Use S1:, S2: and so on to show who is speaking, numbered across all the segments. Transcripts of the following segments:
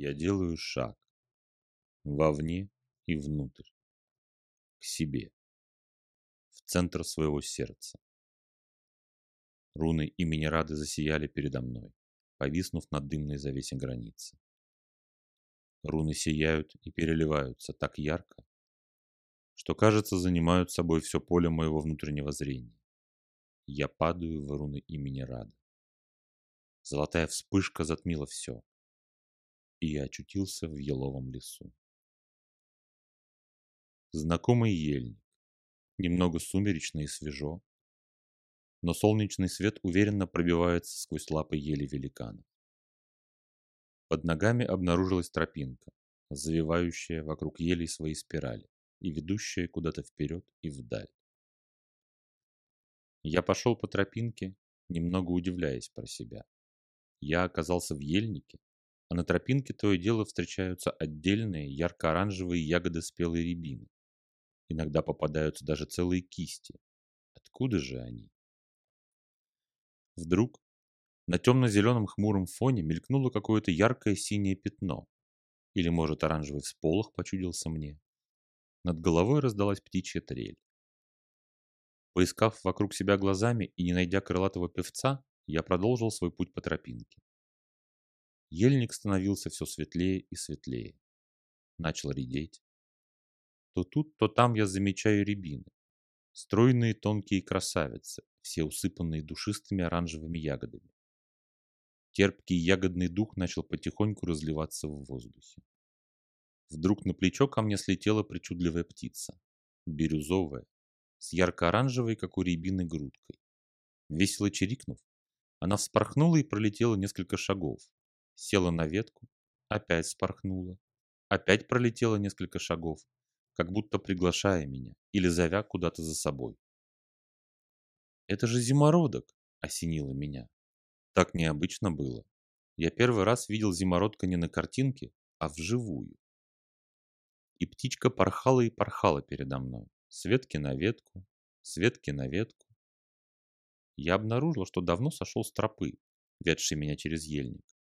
S1: Я делаю шаг вовне и внутрь, к себе, в центр своего сердца. Руны имени Рады засияли передо мной, повиснув над дымной завесе границы. Руны сияют и переливаются так ярко, что, кажется, занимают собой все поле моего внутреннего зрения. Я падаю в руны имени Рады. Золотая вспышка затмила все, и очутился в еловом лесу. Знакомый ельник, немного сумеречно и свежо, но солнечный свет уверенно пробивается сквозь лапы ели великана. Под ногами обнаружилась тропинка, завивающая вокруг елей свои спирали и ведущая куда-то вперед и вдаль. Я пошел по тропинке, немного удивляясь про себя. Я оказался в ельнике, а на тропинке то и дело встречаются отдельные ярко-оранжевые ягоды спелой рябины. Иногда попадаются даже целые кисти. Откуда же они? Вдруг на темно-зеленом хмуром фоне мелькнуло какое-то яркое синее пятно. Или, может, оранжевый всполох почудился мне. Над головой раздалась птичья трель. Поискав вокруг себя глазами и не найдя крылатого певца, я продолжил свой путь по тропинке. Ельник становился все светлее и светлее. Начал редеть. То тут, то там я замечаю рябины. Стройные тонкие красавицы, все усыпанные душистыми оранжевыми ягодами. Терпкий ягодный дух начал потихоньку разливаться в воздухе. Вдруг на плечо ко мне слетела причудливая птица. Бирюзовая, с ярко-оранжевой, как у рябины, грудкой. Весело чирикнув, она вспорхнула и пролетела несколько шагов, села на ветку, опять спорхнула, опять пролетела несколько шагов, как будто приглашая меня или зовя куда-то за собой. «Это же зимородок!» – осенило меня. Так необычно было. Я первый раз видел зимородка не на картинке, а вживую. И птичка порхала и порхала передо мной, с ветки на ветку, с ветки на ветку. Я обнаружил, что давно сошел с тропы, ведшей меня через ельник.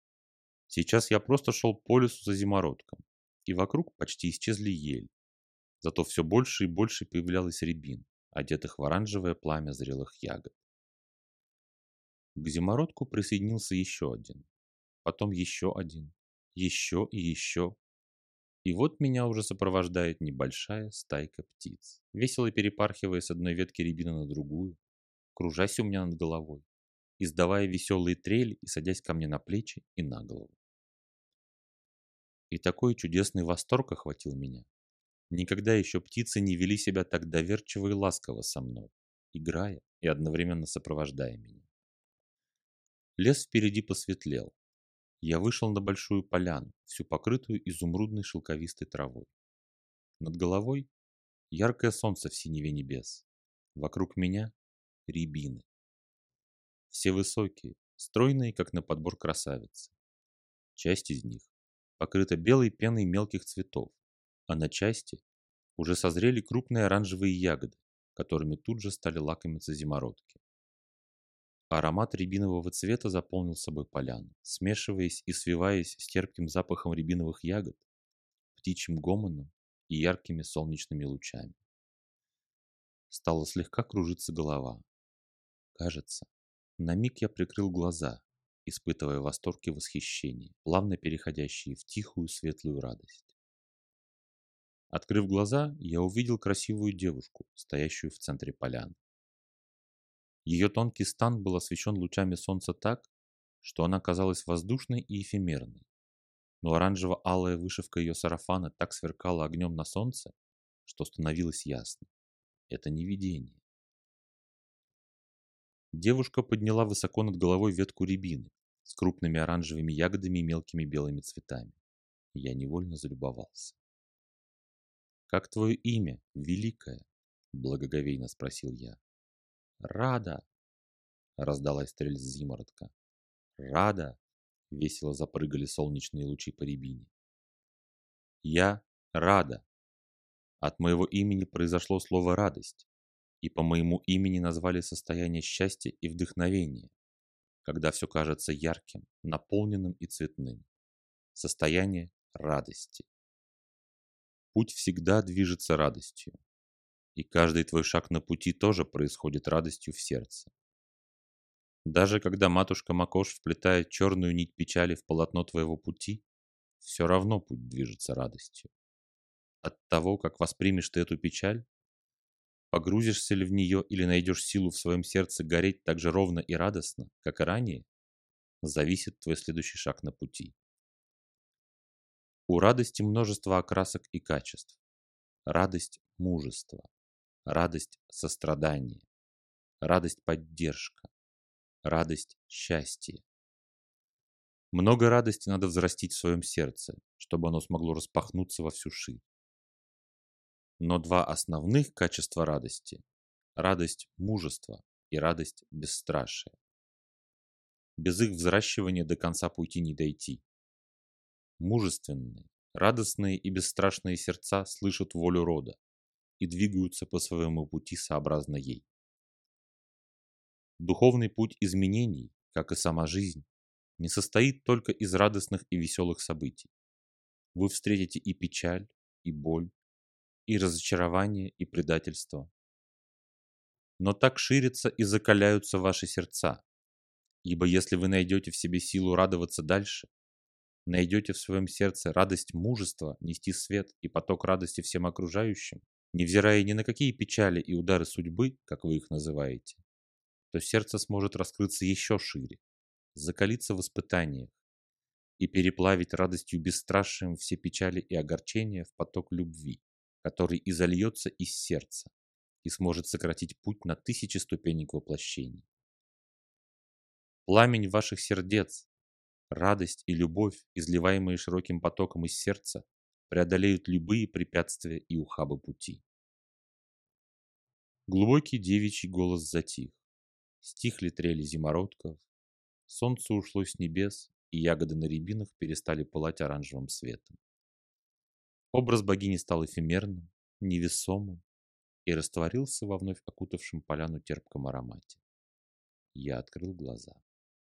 S1: Сейчас я просто шел по лесу за зимородком, и вокруг почти исчезли ель. Зато все больше и больше появлялось рябин, одетых в оранжевое пламя зрелых ягод. К зимородку присоединился еще один, потом еще один, еще и еще. И вот меня уже сопровождает небольшая стайка птиц, весело перепархивая с одной ветки рябины на другую, кружась у меня над головой, издавая веселые трели и садясь ко мне на плечи и на голову. И такой чудесный восторг охватил меня. Никогда еще птицы не вели себя так доверчиво и ласково со мной, играя и одновременно сопровождая меня. Лес впереди посветлел. Я вышел на большую поляну, всю покрытую изумрудной шелковистой травой. Над головой яркое солнце в синеве небес. Вокруг меня рябины. Все высокие, стройные, как на подбор красавицы. Часть из них покрыта белой пеной мелких цветов, а на части уже созрели крупные оранжевые ягоды, которыми тут же стали лакомиться зимородки. Аромат рябинового цвета заполнил собой поляну, смешиваясь и свиваясь с терпким запахом рябиновых ягод, птичьим гомоном и яркими солнечными лучами. Стала слегка кружиться голова. Кажется, на миг я прикрыл глаза испытывая восторг и восхищение, плавно переходящие в тихую светлую радость. Открыв глаза, я увидел красивую девушку, стоящую в центре поляны. Ее тонкий стан был освещен лучами солнца так, что она казалась воздушной и эфемерной. Но оранжево-алая вышивка ее сарафана так сверкала огнем на солнце, что становилось ясно. Это не видение. Девушка подняла высоко над головой ветку рябины с крупными оранжевыми ягодами и мелкими белыми цветами. Я невольно залюбовался. «Как твое имя, Великая?» – благоговейно спросил я. «Рада!» – раздалась стрель с зимородка. «Рада!» – весело запрыгали солнечные лучи по рябине. «Я рада!» От моего имени произошло слово «радость», и по моему имени назвали состояние счастья и вдохновения, когда все кажется ярким, наполненным и цветным. состояние радости. Путь всегда движется радостью, и каждый твой шаг на пути тоже происходит радостью в сердце. Даже когда матушка Макош вплетает черную нить печали в полотно твоего пути, все равно путь движется радостью. От того, как воспримешь ты эту печаль, погрузишься ли в нее или найдешь силу в своем сердце гореть так же ровно и радостно, как и ранее, зависит твой следующий шаг на пути. У радости множество окрасок и качеств. Радость – мужество, радость – сострадание, радость – поддержка, радость – счастье. Много радости надо взрастить в своем сердце, чтобы оно смогло распахнуться во всю ширь. Но два основных качества радости – радость мужества и радость бесстрашия. Без их взращивания до конца пути не дойти. Мужественные, радостные и бесстрашные сердца слышат волю рода и двигаются по своему пути сообразно ей. Духовный путь изменений, как и сама жизнь, не состоит только из радостных и веселых событий. Вы встретите и печаль, и боль, и разочарование, и предательство. Но так ширятся и закаляются ваши сердца, ибо если вы найдете в себе силу радоваться дальше, найдете в своем сердце радость мужества нести свет и поток радости всем окружающим, невзирая ни на какие печали и удары судьбы, как вы их называете, то сердце сможет раскрыться еще шире, закалиться в испытаниях и переплавить радостью бесстрашием все печали и огорчения в поток любви, который изольется из сердца и сможет сократить путь на тысячи ступенек воплощения. Пламень ваших сердец, радость и любовь, изливаемые широким потоком из сердца, преодолеют любые препятствия и ухабы пути. Глубокий девичий голос затих. Стихли трели зимородков, солнце ушло с небес, и ягоды на рябинах перестали пылать оранжевым светом. Образ богини стал эфемерным, невесомым и растворился во вновь окутавшем поляну терпком аромате. Я открыл глаза.